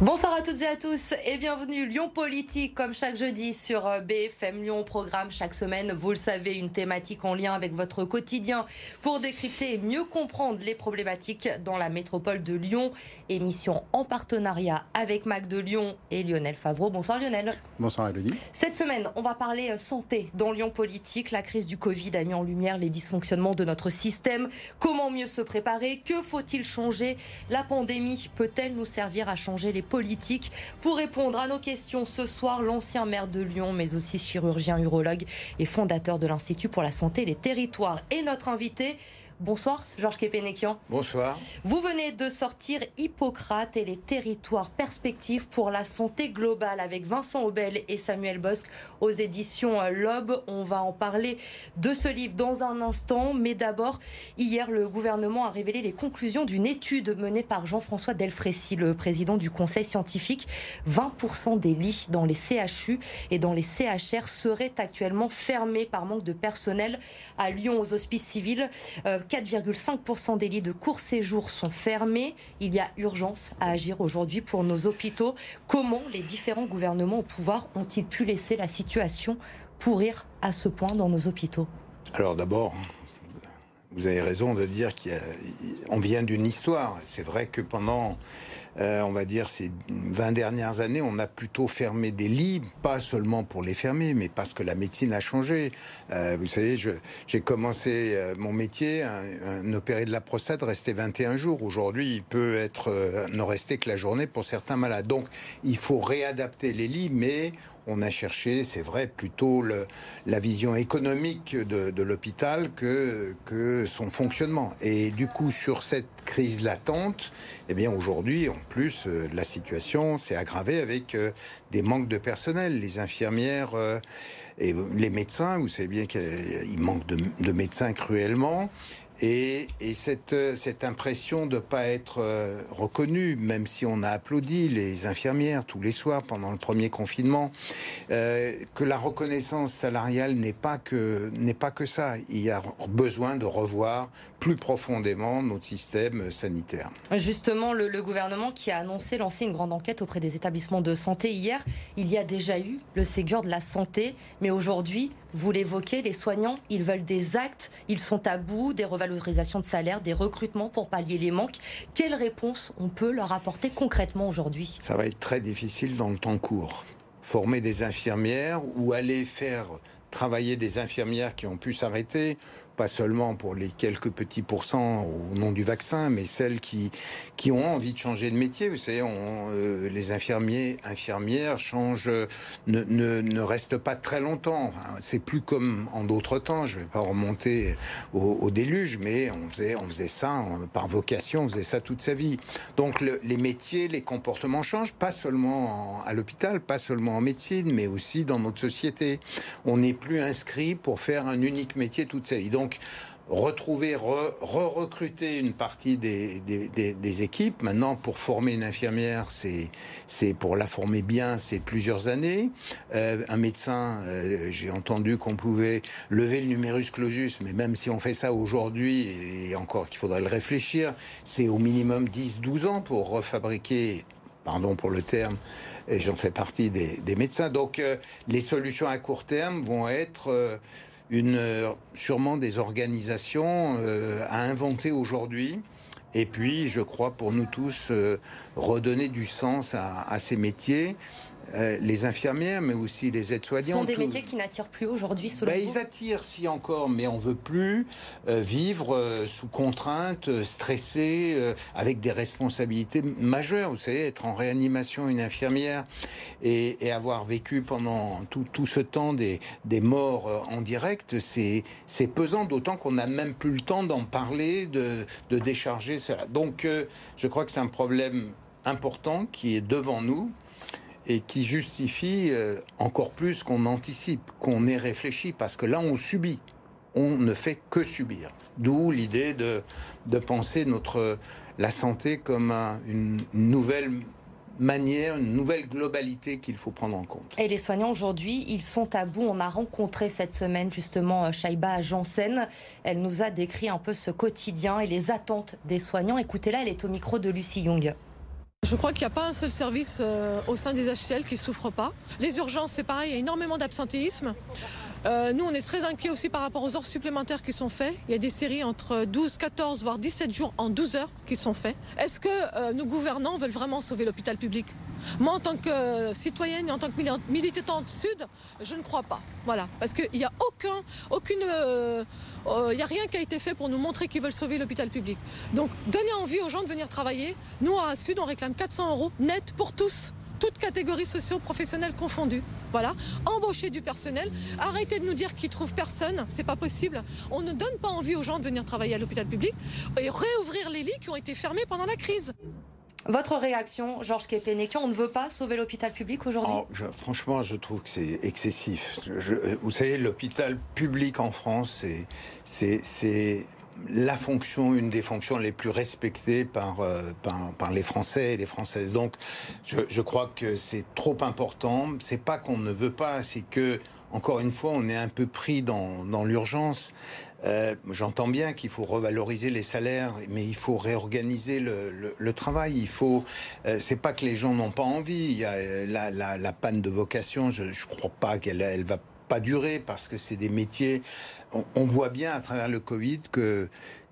Bonsoir à toutes et à tous et bienvenue Lyon Politique comme chaque jeudi sur euh, BFM Lyon programme chaque semaine vous le savez une thématique en lien avec votre quotidien pour décrypter et mieux comprendre les problématiques dans la métropole de Lyon émission en partenariat avec Mac de Lyon et Lionel Favreau. Bonsoir Lionel. Bonsoir Elodie. Cette semaine, on va parler euh, santé dans Lyon Politique. La crise du Covid a mis en lumière les dysfonctionnements de notre système. Comment mieux se préparer? Que faut-il changer? La pandémie peut-elle nous servir à changer les politique. Pour répondre à nos questions ce soir, l'ancien maire de Lyon, mais aussi chirurgien urologue et fondateur de l'Institut pour la santé et les territoires, est notre invité. Bonsoir, Georges Kepenekian. Bonsoir. Vous venez de sortir Hippocrate et les territoires perspectives pour la santé globale avec Vincent Aubel et Samuel Bosque aux éditions Lobe. On va en parler de ce livre dans un instant. Mais d'abord, hier, le gouvernement a révélé les conclusions d'une étude menée par Jean-François Delfrécy, le président du conseil scientifique. 20% des lits dans les CHU et dans les CHR seraient actuellement fermés par manque de personnel à Lyon aux hospices civils. Euh, 4,5% des lits de court séjour sont fermés. Il y a urgence à agir aujourd'hui pour nos hôpitaux. Comment les différents gouvernements au pouvoir ont-ils pu laisser la situation pourrir à ce point dans nos hôpitaux? Alors d'abord, vous avez raison de dire qu'on vient d'une histoire. C'est vrai que pendant euh, on va dire, ces 20 dernières années, on a plutôt fermé des lits, pas seulement pour les fermer, mais parce que la médecine a changé. Euh, vous savez, j'ai commencé euh, mon métier, un, opéré de la prostate restait 21 jours. Aujourd'hui, il peut être ne rester que la journée pour certains malades. Donc, il faut réadapter les lits, mais on a cherché, c'est vrai, plutôt la vision économique de, l'hôpital que, que son fonctionnement. Et du coup, sur cette crise latente, eh bien aujourd'hui, en plus, euh, la situation s'est aggravée avec euh, des manques de personnel. Les infirmières euh, et les médecins, vous savez bien qu'il manque de médecins cruellement. Et, cette, cette, impression de ne pas être euh, reconnu, même si on a applaudi les infirmières tous les soirs pendant le premier confinement, euh, que la reconnaissance salariale n'est pas que pas que ça. Il y a besoin de revoir plus profondément notre système sanitaire. Justement, le, le gouvernement qui a annoncé lancer une grande enquête auprès des établissements de santé hier, il y a déjà eu le Ségur de la santé, mais aujourd'hui, vous l'évoquez, les soignants, ils veulent des actes, ils sont à bout des revalorisations de salaire, des recrutements pour pallier les manques. Quelle réponse on peut leur apporter concrètement aujourd'hui? Ça va être très difficile dans le temps court. Former des infirmières ou aller faire travailler des infirmières qui ont pu s'arrêter pas seulement pour les quelques petits pourcents au nom du vaccin, mais celles qui, qui ont envie de changer de métier. Vous savez, on, euh, les infirmiers, infirmières changent, ne, ne, ne restent pas très longtemps. c'est plus comme en d'autres temps. Je vais pas remonter au, déluge, mais on faisait, on faisait ça par vocation, on faisait ça toute sa vie. Donc les métiers, les comportements changent, pas seulement à l'hôpital, pas seulement en médecine, mais aussi dans notre société. On n'est plus inscrit pour faire un unique métier toute sa vie. Donc retrouver, re-recruter une partie des, équipes. Maintenant, pour former une infirmière, c'est pour la former bien, c'est plusieurs années. Euh, un médecin, euh, j'ai entendu qu'on pouvait lever le numerus clausus, mais même si on fait ça aujourd'hui, et encore qu'il faudrait le réfléchir, c'est au minimum 10-12 ans pour refabriquer pardon pour le terme, et j'en fais partie des, médecins. Donc euh, les solutions à court terme vont être une, euh, sûrement des organisations euh, à inventer aujourd'hui. Et puis, je crois, pour nous tous, euh, redonner du sens à, à ces métiers. Euh, les infirmières, mais aussi les aides-soignants. Ce sont des métiers qui n'attirent plus aujourd'hui, selon bah, Ils attirent, si encore, mais on veut plus euh, vivre euh, sous contrainte, stressé, avec des responsabilités majeures. Vous savez, être en réanimation, une infirmière, et, avoir vécu pendant tout, tout ce temps des, des morts en direct, c'est pesant, d'autant qu'on n'a même plus le temps d'en parler, de, de décharger cela. Donc, je crois que c'est un problème important qui est devant nous et qui justifie euh, encore plus qu'on anticipe, qu'on ait réfléchi, parce que là, on subit. On ne fait que subir. D'où l'idée de, penser notre, la santé comme une nouvelle manière, une nouvelle globalité qu'il faut prendre en compte. Et les soignants aujourd'hui, ils sont à bout. On a rencontré cette semaine justement Shaiba Janssen. Elle nous a décrit un peu ce quotidien et les attentes des soignants. Écoutez-la, elle est au micro de Lucie Young. Je crois qu'il n'y a pas un seul service euh, au sein des HCL qui ne souffre pas. Les urgences, c'est pareil, il y a énormément d'absentéisme. Euh, nous, on est très inquiets aussi par rapport aux heures supplémentaires qui sont faites. Il y a des séries entre 12, 14, voire 17 jours en 12 heures qui sont faites. Est-ce que euh, nos gouvernants veulent vraiment sauver l'hôpital public? Moi, en tant que citoyenne et en tant que militante sud, je ne crois pas. Voilà, parce qu'il n'y a aucun, aucune, euh, n'y a rien qui a été fait pour nous montrer qu'ils veulent sauver l'hôpital public. Donc, donner envie aux gens de venir travailler. Nous, à Sud, on réclame 400 euros net pour tous toutes catégories socio-professionnelles confondues. Voilà, embaucher du personnel, arrêter de nous dire qu'ils trouvent personne, c'est pas possible. On ne donne pas envie aux gens de venir travailler à l'hôpital public et réouvrir les lits qui ont été fermés pendant la crise. Votre réaction, Georges Kepenekian, on ne veut pas sauver l'hôpital public aujourd'hui oh, Franchement, je trouve que c'est excessif. vous savez, l'hôpital public en France, c'est la fonction, une des fonctions les plus respectées par, euh, par, les Français et les Françaises. Donc, je, je crois que c'est trop important. C'est pas qu'on ne veut pas, c'est que, encore une fois, on est un peu pris dans, dans l'urgence. Euh, J'entends bien qu'il faut revaloriser les salaires, mais il faut réorganiser le, le, le travail. Il faut. Euh, c'est pas que les gens n'ont pas envie. Il y a euh, la, la, la panne de vocation. Je, je crois pas qu'elle elle va pas durer parce que c'est des métiers. On, voit bien à travers le Covid que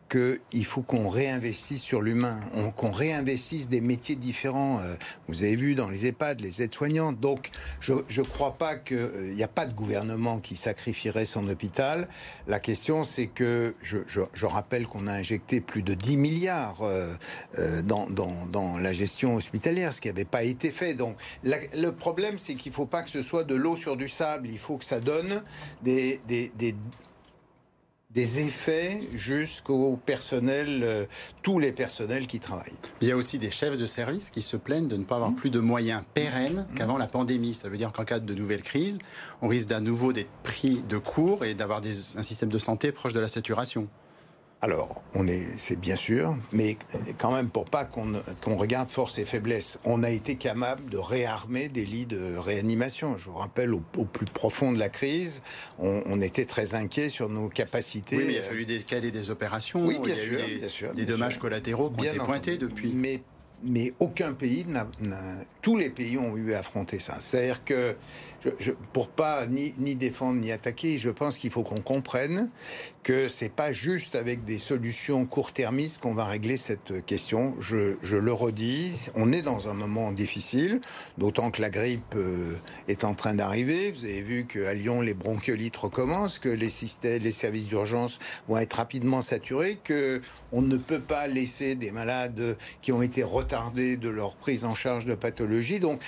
qu'il faut qu'on réinvestisse sur l'humain, qu'on réinvestisse des métiers différents. Euh, vous avez vu dans les EHPAD, les aides-soignantes. Donc, je ne crois pas qu'il euh, n'y a pas de gouvernement qui sacrifierait son hôpital. La question, c'est que je, rappelle qu'on a injecté plus de 10 milliards euh, euh, dans, la gestion hospitalière, ce qui n'avait pas été fait. Donc, le problème, c'est qu'il ne faut pas que ce soit de l'eau sur du sable. Il faut que ça donne des des effets jusqu'au personnel, euh, tous les personnels qui travaillent. Il y a aussi des chefs de service qui se plaignent de ne pas avoir mmh. plus de moyens pérennes mmh. qu'avant la pandémie. Ça veut dire qu'en cas de nouvelle crise, on risque d'à nouveau d'être pris de court et d'avoir un système de santé proche de la saturation. Alors, on est, c'est bien sûr, mais quand même pour pas qu'on regarde force et faiblesse. On a été capable de réarmer des lits de réanimation. Je vous rappelle, au, plus profond de la crise, on, était très inquiet sur nos capacités. Oui, mais il a fallu décaler des opérations. Oui, bien il y a sûr, eu des, bien sûr, des dommages collatéraux qui ont été pointés depuis. Mais mais aucun pays n'a, tous les pays ont eu à affronter ça. C'est-à-dire que je, pour pas ni, ni, défendre ni attaquer, je pense qu'il faut qu'on comprenne que c'est pas juste avec des solutions court-termistes qu'on va régler cette question. Je, je, le redis, on est dans un moment difficile, d'autant que la grippe euh, est en train d'arriver. Vous avez vu qu'à Lyon, les bronchiolites recommencent, que les systèmes, les services d'urgence vont être rapidement saturés, que on ne peut pas laisser des malades qui ont été retardés de leur prise en charge de pathologie. Donc,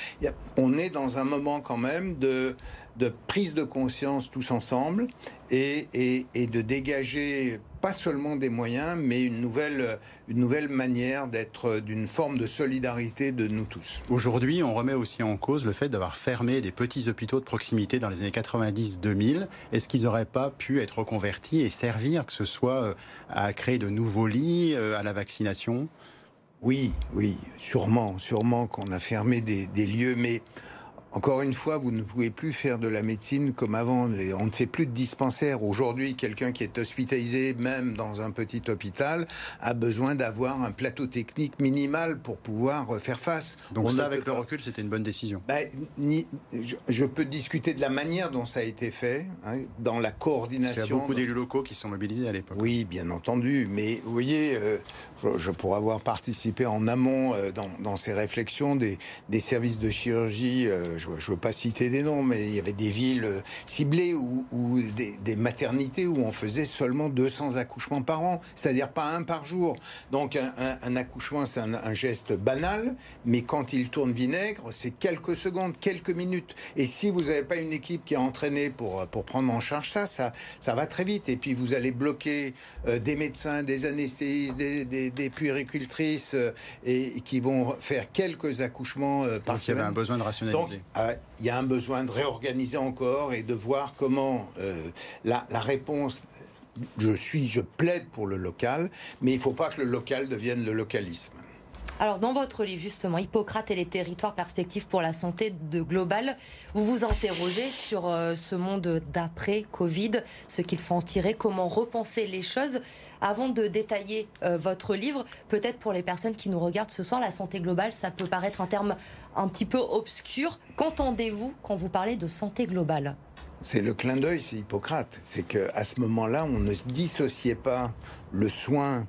on est dans un moment quand même de de, prise de conscience tous ensemble et, de dégager pas seulement des moyens, mais une nouvelle, une nouvelle manière d'être d'une forme de solidarité de nous tous. Aujourd'hui, on remet aussi en cause le fait d'avoir fermé des petits hôpitaux de proximité dans les années 90-2000. Est-ce qu'ils n'auraient pas pu être reconvertis et servir, que ce soit euh, à créer de nouveaux lits, euh, à la vaccination? Oui, oui, sûrement, sûrement qu'on a fermé des, des lieux, mais encore une fois, vous ne pouvez plus faire de la médecine comme avant. On ne fait plus de dispensaires. Aujourd'hui, quelqu'un qui est hospitalisé, même dans un petit hôpital, a besoin d'avoir un plateau technique minimal pour pouvoir euh, faire face. Donc On ça, avec le recul, c'était une bonne décision. Ben, ni, je, peux discuter de la manière dont ça a été fait, hein, dans la coordination. Il y a beaucoup d'élus locaux qui sont mobilisés à l'époque. Oui, bien entendu. Mais vous voyez, euh, je, je, pourrais avoir participé en amont euh, dans, dans, ces réflexions des, des services de chirurgie. Euh, je ne veux pas citer des noms, mais il y avait des villes euh, ciblées ou, des, des, maternités où on faisait seulement 200 accouchements par an, c'est-à-dire pas un par jour. Donc un, un, un accouchement, c'est un, un, geste banal, mais quand il tourne vinaigre, c'est quelques secondes, quelques minutes. Et si vous n'avez pas une équipe qui est entraînée pour, pour prendre en charge ça, ça, ça va très vite. Et puis vous allez bloquer euh, des médecins, des anesthésistes, des, des, des puéricultrices euh, et, qui vont faire quelques accouchements euh, par Donc, semaine. Il y avait un besoin de rationaliser. Donc, euh, il y a un besoin de réorganiser encore et de voir comment euh, la, la, réponse. Je suis, je plaide pour le local, mais il ne faut pas que le local devienne le localisme. Alors, dans votre livre, justement, Hippocrate et les territoires perspectives pour la santé de global, vous vous interrogez sur euh, ce monde d'après-Covid, ce qu'il faut en tirer, comment repenser les choses. Avant de détailler euh, votre livre, peut-être pour les personnes qui nous regardent ce soir, la santé globale, ça peut paraître un terme un petit peu obscur. Qu'entendez-vous quand vous parlez de santé globale c'est le clin d'œil, c'est Hippocrate. C'est qu'à ce moment-là, on ne dissociait pas le soin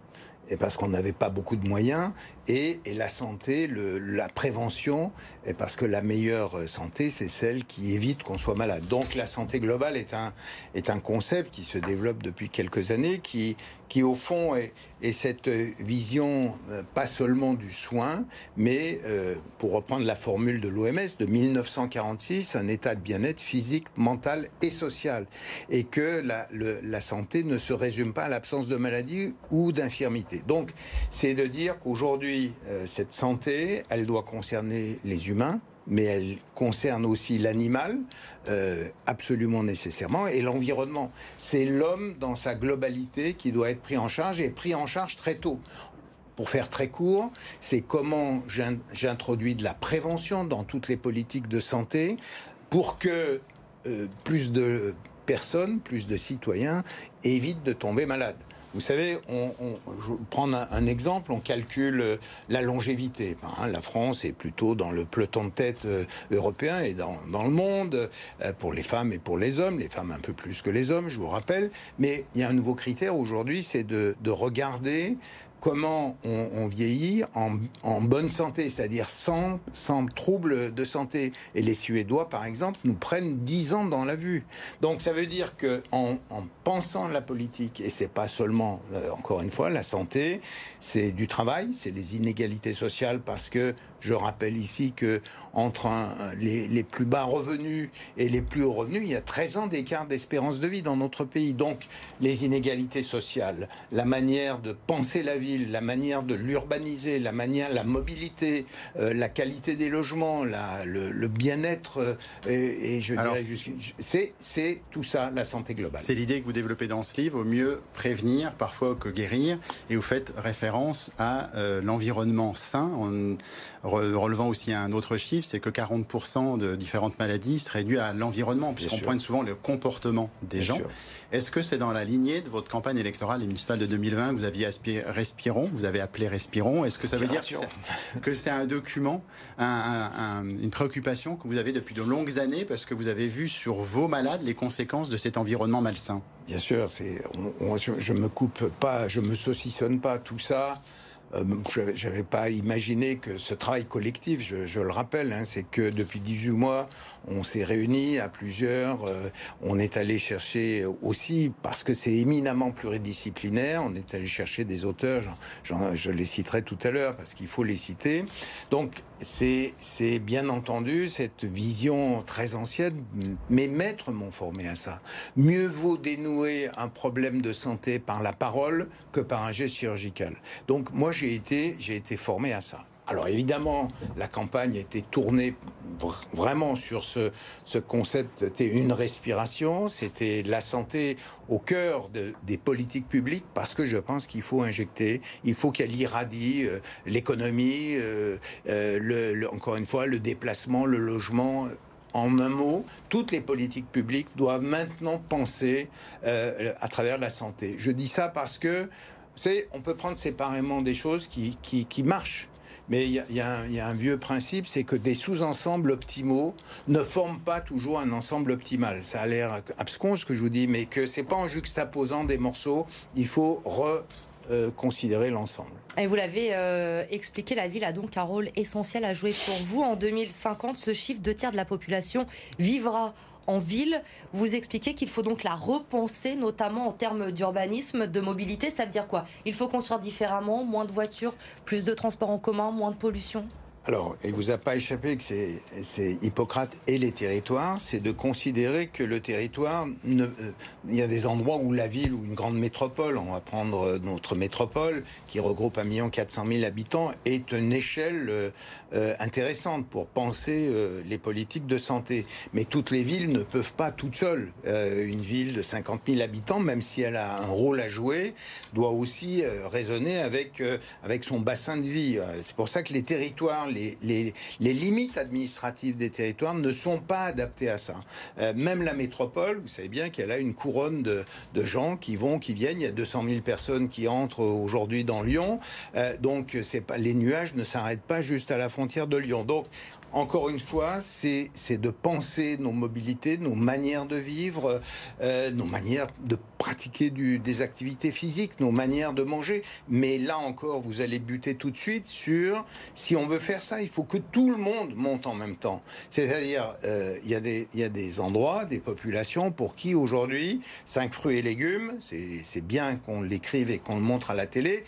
et parce qu'on n'avait pas beaucoup de moyens, et, la santé, la prévention, parce que la meilleure santé, c'est celle qui évite qu'on soit malade. Donc la santé globale est un, est un concept qui se développe depuis quelques années, qui, qui au fond est, cette vision euh, pas seulement du soin, mais euh, pour reprendre la formule de l'OMS de 1946, un état de bien-être physique, mental et social, et que la, la santé ne se résume pas à l'absence de maladie ou d'infirmité. Donc c'est de dire qu'aujourd'hui euh, cette santé, elle doit concerner les humains, mais elle concerne aussi l'animal, euh, absolument nécessairement, et l'environnement. C'est l'homme dans sa globalité qui doit être pris en charge, et pris en charge très tôt. Pour faire très court, c'est comment j'introduis de la prévention dans toutes les politiques de santé pour que euh, plus de personnes, plus de citoyens évitent de tomber malades. Vous savez, on, on, je vais prendre un, exemple, on calcule la longévité. Hein, la France est plutôt dans le peloton de tête euh, européen et dans, dans, le monde, euh, pour les femmes et pour les hommes, les femmes un peu plus que les hommes, je vous rappelle. Mais il y a un nouveau critère aujourd'hui, c'est de, de regarder comment on, vieillit en, bonne santé, c'est-à-dire sans, sans trouble de santé. Et les Suédois, par exemple, nous prennent 10 ans dans la vue. Donc ça veut dire que en, en pensant la politique, et c'est pas seulement, euh, encore une fois, la santé, c'est du travail, c'est les inégalités sociales, parce que je rappelle ici que entre les, les, plus bas revenus et les plus hauts revenus, il y a 13 ans d'écart d'espérance de vie dans notre pays. Donc les inégalités sociales, la manière de penser la ville, la manière de l'urbaniser, la manière, la mobilité, euh, la qualité des logements, la, le, le bien-être, euh, et, et, je Alors, dirais, c'est tout ça, la santé globale. C'est l'idée que vous développez dans ce livre, au mieux prévenir parfois que guérir, et vous faites référence à euh, l'environnement sain. On, relevant aussi un autre chiffre, c'est que 40% de différentes maladies seraient dues à l'environnement, puisqu'on pointe souvent le comportement des Bien gens. Est-ce que c'est dans la lignée de votre campagne électorale municipale de 2020 que vous aviez aspiré Respiron, vous avez appelé Respiron? Est-ce que ça veut dire que c'est un document, un, un, une préoccupation que vous avez depuis de longues années parce que vous avez vu sur vos malades les conséquences de cet environnement malsain? Bien sûr, c'est, on, on, je me coupe pas, je me saucissonne pas tout ça. Euh, je n'avais pas imaginé que ce travail collectif, je, le rappelle, hein, c'est que depuis 18 mois, on s'est réunis à plusieurs, euh, on est allé chercher aussi, parce que c'est éminemment pluridisciplinaire, on est allé chercher des auteurs, je les citerai tout à l'heure, parce qu'il faut les citer. Donc c'est bien entendu cette vision très ancienne, mes maîtres m'ont formé à ça. Mieux vaut dénouer un problème de santé par la parole que par un geste chirurgical. Donc moi j'ai été, j'ai été formé à ça. Alors évidemment, la campagne était tournée vraiment sur ce, ce concept, c'était une respiration, c'était la santé au cœur de, des politiques publiques, parce que je pense qu'il faut injecter, il faut qu'elle irradie euh, l'économie, euh, euh, encore une fois, le déplacement, le logement, en un mot, toutes les politiques publiques doivent maintenant penser euh, à travers la santé. Je dis ça parce que, vous savez, on peut prendre séparément des choses qui, qui, marchent. Mais il y, a un vieux principe, c'est que des sous-ensembles optimaux ne forment pas toujours un ensemble optimal. Ça a l'air abscon ce que je vous dis, mais que c'est pas en juxtaposant des morceaux, il faut re euh, considérer l'ensemble. Et vous l'avez euh, expliqué, la ville a donc un rôle essentiel à jouer pour vous. En 2050, ce chiffre, deux tiers de la population vivra en ville. Vous expliquez qu'il faut donc la repenser, notamment en termes d'urbanisme, de mobilité. Ça veut dire quoi? Il faut construire différemment, moins de voitures, plus de transports en commun, moins de pollution? Alors, il vous a pas échappé que c'est Hippocrate et les territoires, c'est de considérer que le territoire, ne, euh, il y a des endroits où la ville ou une grande métropole, on va prendre euh, notre métropole qui regroupe 1 400 000 habitants, est une échelle euh, intéressante pour penser les politiques de santé. Mais toutes les villes ne peuvent pas toutes seules. une ville de 50 000 habitants, même si elle a un rôle à jouer, doit aussi raisonner avec avec son bassin de vie. C'est pour ça que les territoires limites administratives des territoires ne sont pas adaptées à ça. Euh, même la métropole, vous savez bien qu'elle a une couronne de, gens qui vont, qui viennent. Il y a 200 000 personnes qui entrent aujourd'hui dans Lyon. Euh, donc, c'est pas, les nuages ne s'arrêtent pas juste à la frontière de Lyon. Donc, encore une fois, c'est de penser nos mobilités, nos manières de vivre, euh, nos manières de pratiquer des activités physiques, nos manières de manger. Mais là encore, vous allez buter tout de suite sur si on veut faire ça, il faut que tout le monde monte en même temps. C'est-à-dire, euh, il y, y, a des endroits, des populations pour qui aujourd'hui, cinq fruits et légumes, c'est bien qu'on l'écrive et qu'on le montre à la télé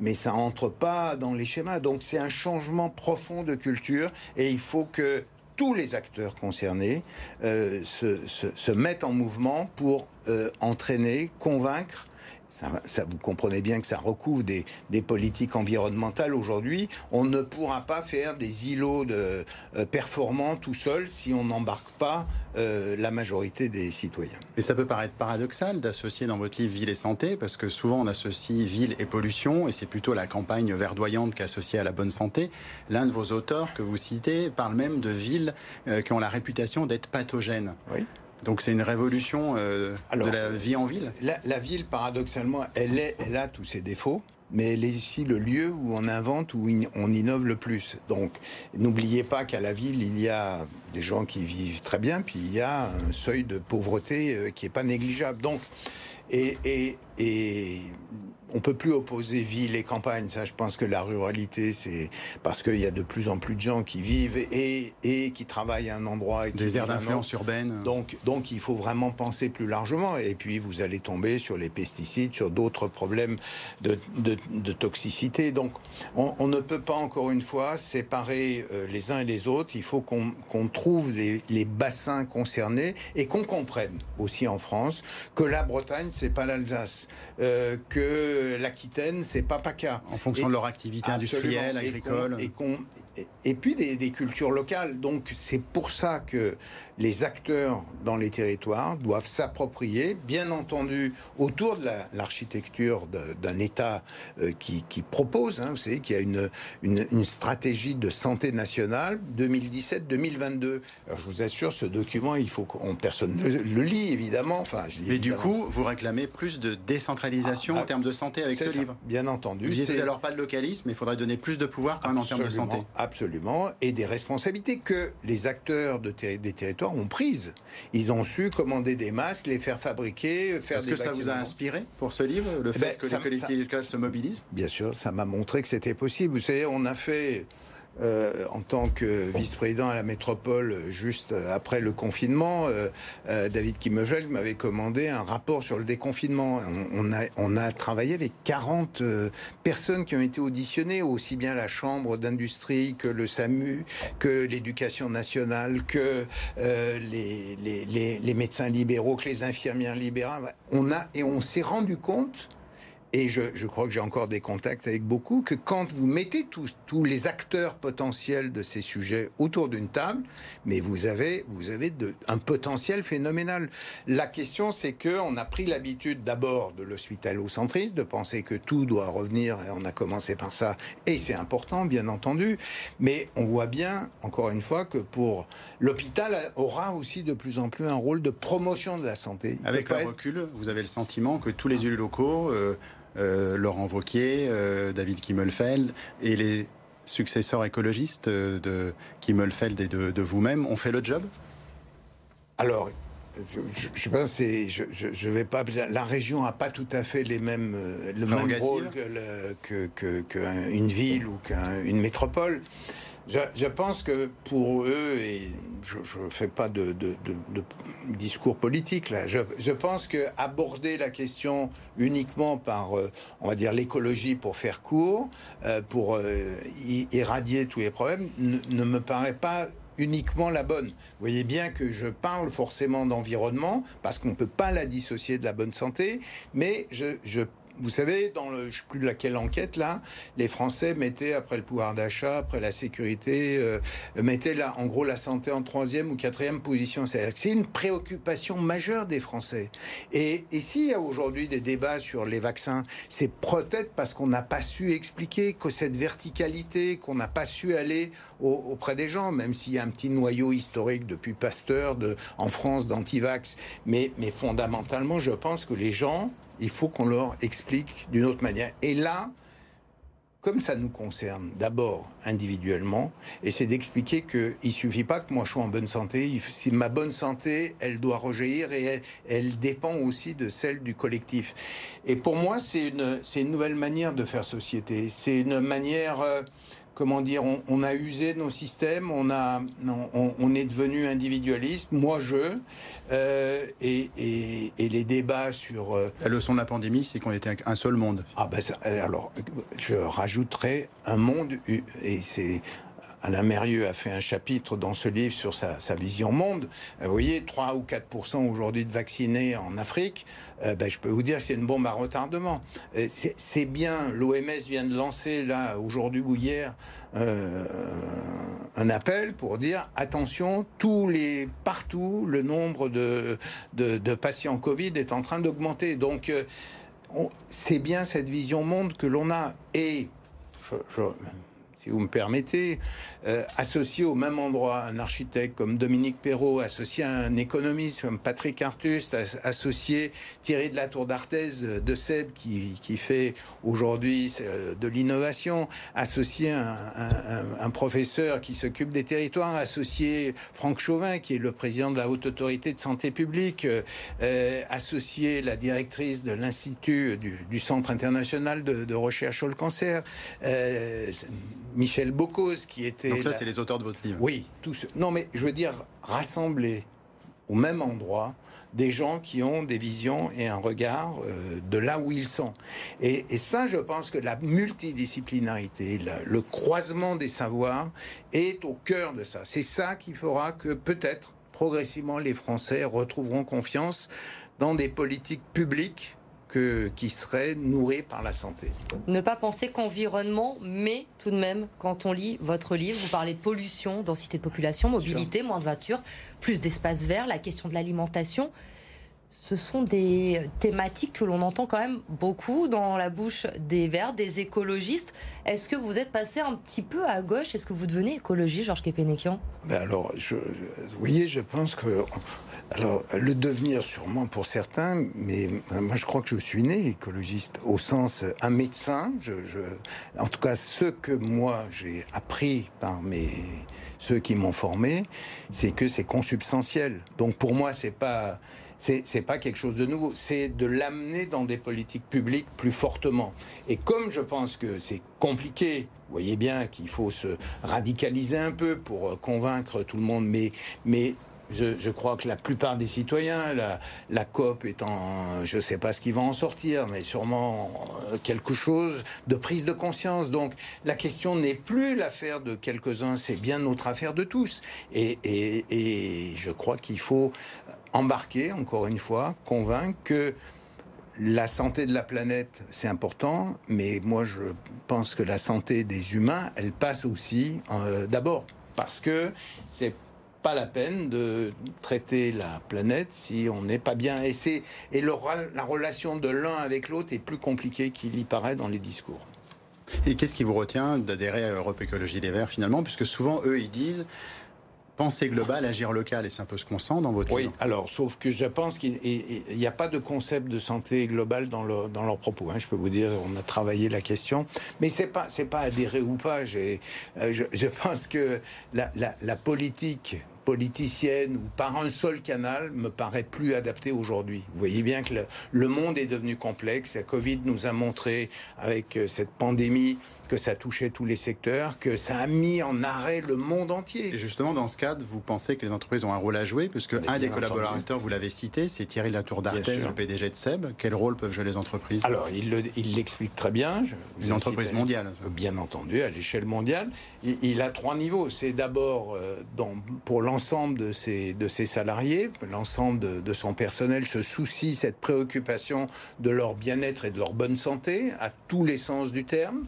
mais ça entre pas dans les schémas. Donc c'est un changement profond de culture et il faut que tous les acteurs concernés euh, se, mettent en mouvement pour euh, entraîner, convaincre ça, vous comprenez bien que ça recouvre des, politiques environnementales aujourd'hui. On ne pourra pas faire des îlots de, euh, performants tout seul si on n'embarque pas euh, la majorité des citoyens. Mais ça peut paraître paradoxal d'associer dans votre livre ville et santé, parce que souvent on associe ville et pollution, et c'est plutôt la campagne verdoyante qu'associée à la bonne santé. L'un de vos auteurs que vous citez parle même de villes euh, qui ont la réputation d'être pathogènes. Oui. Donc c'est une révolution euh, de la vie en ville la, ville, paradoxalement, elle, est, elle a tous ses défauts mais elle est ici le lieu où on invente, où on innove le plus. Donc, n'oubliez pas qu'à la ville, il y a des gens qui vivent très bien, puis il y a un seuil de pauvreté euh, qui n'est pas négligeable. Donc, et, et, et on peut plus opposer ville et campagne. Ça, je pense que la ruralité, c'est parce qu'il y a de plus en plus de gens qui vivent et, et qui travaillent à un endroit. Et Des aires d'influence urbaine. Donc, donc, il faut vraiment penser plus largement. Et puis, vous allez tomber sur les pesticides, sur d'autres problèmes de, de, toxicité. Donc, on, ne peut pas, encore une fois, séparer euh, les uns et les autres. Il faut qu'on trouve les, les bassins concernés et qu'on comprenne aussi en France que la Bretagne, c'est pas l'Alsace. Euh, que l'Aquitaine, c'est pas PACA. En fonction de leur activité industrielle, agricole. Et, et, puis des, des, cultures locales. Donc c'est pour ça que les acteurs dans les territoires doivent s'approprier, bien entendu, autour de l'architecture d'un État euh, qui, propose, hein, vous savez, qu'il y a une, une, stratégie de santé nationale 2017-2022. Alors je vous assure, ce document, il faut qu'on personne ne le lit, évidemment. Enfin, je Mais du coup, vous réclamez plus de décentralisation ah, en termes de santé avec ce livre Bien entendu. Vous dites alors pas de localisme, il faudrait donner plus de pouvoir quand même en termes de santé. Absolument, et des responsabilités que les acteurs de des territoires ont prises. Ils ont su commander des masques, les faire fabriquer, faire Est-ce que ça vous a inspiré pour ce livre, le eh fait ben, que les collectivités locales se mobilisent? Bien sûr, ça m'a montré que c'était possible. Vous savez, on a fait euh, en tant que vice-président à la métropole juste après le confinement, euh, euh, David Kimmeveld m'avait commandé un rapport sur le déconfinement. On, a, travaillé avec 40 personnes qui ont été auditionnées, aussi bien la Chambre d'industrie que le SAMU, que l'éducation nationale, que les, les, les médecins libéraux, que les infirmières libérales. On a, et on s'est rendu compte et je, crois que j'ai encore des contacts avec beaucoup, que quand vous mettez tous, tous les acteurs potentiels de ces sujets autour d'une table, mais vous avez, vous avez de, un potentiel phénoménal. La question, c'est que on a pris l'habitude d'abord de l'hospitalocentrisme, de penser que tout doit revenir, et on a commencé par ça, et c'est important, bien entendu, mais on voit bien, encore une fois, que pour l'hôpital aura aussi de plus en plus un rôle de promotion de la santé. Avec le recul, vous avez le sentiment que tous les élus locaux... Euh, euh, Laurent Vauquier, euh, David Kimmelfeld et les successeurs écologistes de Kimmelfeld et de, vous-même ont fait le job? Alors, je, pense je, je, vais pas. La région n'a pas tout à fait les mêmes, le même rôle qu'une que, que, ville ou qu'une métropole. Je, pense que pour eux, et je ne fais pas de, discours politique là, je, pense que aborder la question uniquement par, euh, on va dire, l'écologie pour faire court, euh, pour euh, éradier tous les problèmes, ne, me paraît pas uniquement la bonne. Vous voyez bien que je parle forcément d'environnement, parce qu'on ne peut pas la dissocier de la bonne santé, mais je, je vous savez, dans le, je sais plus laquelle enquête là, les Français mettaient après le pouvoir d'achat, après la sécurité, euh, mettaient là, en gros la santé en troisième ou quatrième position. C'est une préoccupation majeure des Français. Et, et s'il y a aujourd'hui des débats sur les vaccins, c'est peut-être parce qu'on n'a pas su expliquer que cette verticalité, qu'on n'a pas su aller auprès des gens, même s'il y a un petit noyau historique depuis Pasteur de, en France d'antivax. Mais, mais fondamentalement, je pense que les gens il faut qu'on leur explique d'une autre manière. Et là, comme ça nous concerne d'abord individuellement, et c'est d'expliquer qu'il ne suffit pas que moi je sois en bonne santé, si ma bonne santé, elle doit rejaillir et elle, dépend aussi de celle du collectif. Et pour moi, c'est une, nouvelle manière de faire société. C'est une manière... Euh, comment dire, on, a usé nos systèmes, on, a, on, est devenu individualiste, moi je, euh, et, les débats sur... Euh, la leçon de la pandémie, c'est qu'on était un seul monde. Ah ben alors, je rajouterais un monde, et c'est Alain Mérieux a fait un chapitre dans ce livre sur sa, vision monde. Euh, vous voyez, 3 ou 4% aujourd'hui de vaccinés en Afrique, euh, ben, je peux vous dire que c'est une bombe à retardement. Euh, c'est bien, l'OMS vient de lancer là, aujourd'hui ou hier, un appel pour dire attention, tous les, partout, le nombre de, de, patients Covid est en train d'augmenter. Donc, c'est bien cette vision monde que l'on a. Et je, si vous me permettez, euh, associé au même endroit un architecte comme Dominique Perrault, associé à un économiste comme Patrick Artus, associé Thierry de la Tour d'Arthez de Seb qui, qui fait aujourd'hui euh, de l'innovation, associé à un, professeur qui s'occupe des territoires, associé Franck Chauvin qui est le président de la Haute Autorité de Santé Publique, euh, associé la directrice de l'Institut du, Centre international de, de, recherche sur le cancer. Michel Bocuse, qui était... Donc ça, c'est les auteurs de votre livre Oui, tous. Non, mais je veux dire, rassembler au même endroit des gens qui ont des visions et un regard euh, de là où ils sont. Et, ça, je pense que la multidisciplinarité, le croisement des savoirs est au cœur de ça. C'est ça qui fera que peut-être, progressivement, les Français retrouveront confiance dans des politiques publiques qui serait nourri par la santé. Ne pas penser qu'environnement, mais tout de même, quand on lit votre livre, vous parlez de pollution, densité de population, mobilité, moins de voitures, plus d'espace vert, la question de l'alimentation. Ce sont des thématiques que l'on entend quand même beaucoup dans la bouche des Verts, des écologistes. Est-ce que vous êtes passé un petit peu à gauche? Est-ce que vous devenez écologiste, Georges Kepenekian? Ben Alors, je, vous voyez, je pense que alors, le devenir sûrement pour certains, mais moi je crois que je suis né écologiste au sens un médecin. En tout cas, ce que moi j'ai appris par mes ceux qui m'ont formé, c'est que c'est consubstantiel. Donc pour moi, c'est pas c'est pas quelque chose de nouveau, c'est de l'amener dans des politiques publiques plus fortement. Et comme je pense que c'est compliqué, vous voyez bien qu'il faut se radicaliser un peu pour convaincre tout le monde, mais, mais je, crois que la plupart des citoyens, la, la COP étant, je ne sais pas ce qui va en sortir, mais sûrement euh, quelque chose de prise de conscience. Donc la question n'est plus l'affaire de quelques-uns, c'est bien notre affaire de tous. Et, je crois qu'il faut embarquer, encore une fois, convaincre que la santé de la planète, c'est important, mais moi je pense que la santé des humains, elle passe aussi euh, d'abord parce que c'est pas la peine de traiter la planète si on n'est pas bien. Et, et la relation de l'un avec l'autre est plus compliquée qu'il y paraît dans les discours. Et qu'est-ce qui vous retient d'adhérer à Europe Écologie des Verts finalement? Puisque souvent, eux, ils disent penser global, agir local, et c'est un peu ce qu'on sent dans votre Oui, alors, sauf que je pense qu'il n'y a pas de concept de santé globale dans, le, dans leurs propos. Hein. Je peux vous dire, on a travaillé la question, mais c'est pas c'est pas adhérer ou pas. Euh, je, je, pense que la, la, la politique politicienne ou par un seul canal me paraît plus adapté aujourd'hui. Vous voyez bien que le, monde est devenu complexe. La Covid nous a montré avec euh, cette pandémie que ça touchait tous les secteurs, que ça a mis en arrêt le monde entier. Et justement, dans ce cadre, vous pensez que les entreprises ont un rôle à jouer, puisque un des collaborateurs, vous l'avez cité, c'est Thierry Latour d'Arthez, le PDG de SEB. Quel rôle peuvent jouer les entreprises? Alors, il l'explique très bien. Une entreprise mondiale. Bien entendu, à l'échelle mondiale. Il, a trois niveaux. C'est d'abord euh, pour l'ensemble de ses, de ses salariés, l'ensemble de, de son personnel se soucie cette préoccupation de leur bien-être et de leur bonne santé, à tous les sens du terme.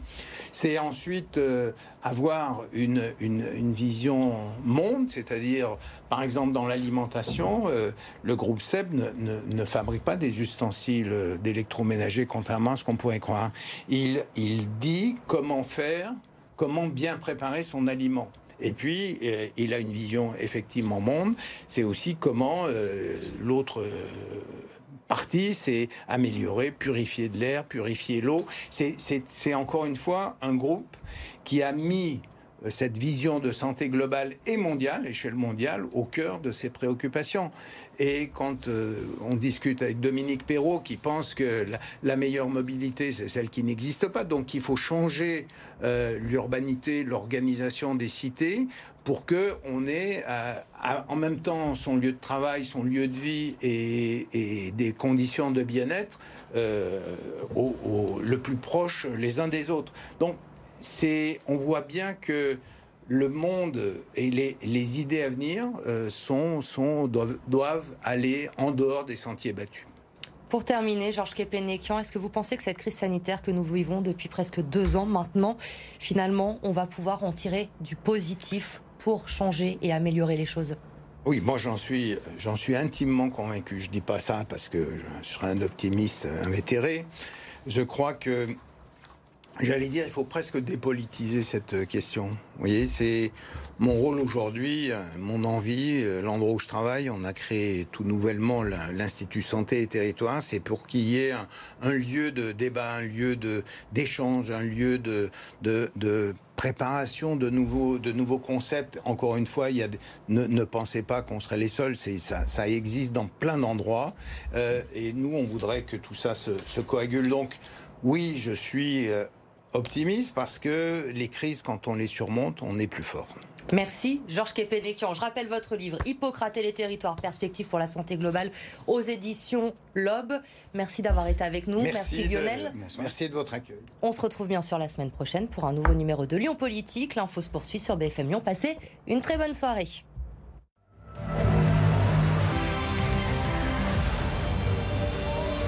C'est ensuite euh, avoir une, une, vision monde, c'est-à-dire, par exemple, dans l'alimentation, euh, le groupe SEB ne, fabrique pas des ustensiles d'électroménager, contrairement à ce qu'on pourrait croire. Il, il dit comment faire, comment bien préparer son aliment. Et puis, euh, il a une vision effectivement monde. C'est aussi comment l'autre partie, c'est améliorer, purifier de l'air, purifier l'eau. C'est encore une fois un groupe qui a mis cette vision de santé globale et mondiale, échelle mondiale, au cœur de ses préoccupations. Et quand euh, on discute avec Dominique Perrault, qui pense que la, meilleure mobilité, c'est celle qui n'existe pas, donc il faut changer euh, l'urbanité, l'organisation des cités pour que on ait en même temps son lieu de travail, son lieu de vie et, des conditions de bien-être le plus proche les uns des autres. Donc c'est, on voit bien que le monde et les, idées à venir euh, sont, sont, doivent, aller en dehors des sentiers battus. Pour terminer, Georges Kepenekian, est-ce que vous pensez que cette crise sanitaire que nous vivons depuis presque deux ans maintenant, finalement, on va pouvoir en tirer du positif pour changer et améliorer les choses? Oui, moi j'en suis, j'en suis intimement convaincu. Je dis pas ça parce que je serais un optimiste invétéré. Je crois que J'allais dire, il faut presque dépolitiser cette question. Vous voyez, c'est mon rôle aujourd'hui, mon envie, euh, l'endroit où je travaille. On a créé tout nouvellement l'Institut Santé et Territoire. C'est pour qu'il y ait un, lieu de débat, un lieu d'échange, un lieu de, préparation de nouveaux, concepts. Encore une fois, il y a, ne, ne pensez pas qu'on serait les seuls. Ça, existe dans plein d'endroits. Euh, et nous, on voudrait que tout ça se, coagule. Donc, oui, je suis euh, optimiste parce que les crises, quand on les surmonte, on est plus fort. Merci Georges Kepénékian. Je rappelle votre livre Hippocrate et les territoires, perspectives pour la santé globale aux éditions Lobe. Merci d'avoir été avec nous. Merci, Lionel. merci de votre accueil. On se retrouve bien sûr la semaine prochaine pour un nouveau numéro de Lyon Politique. L'info se poursuit sur BFM Lyon. Passez une très bonne soirée.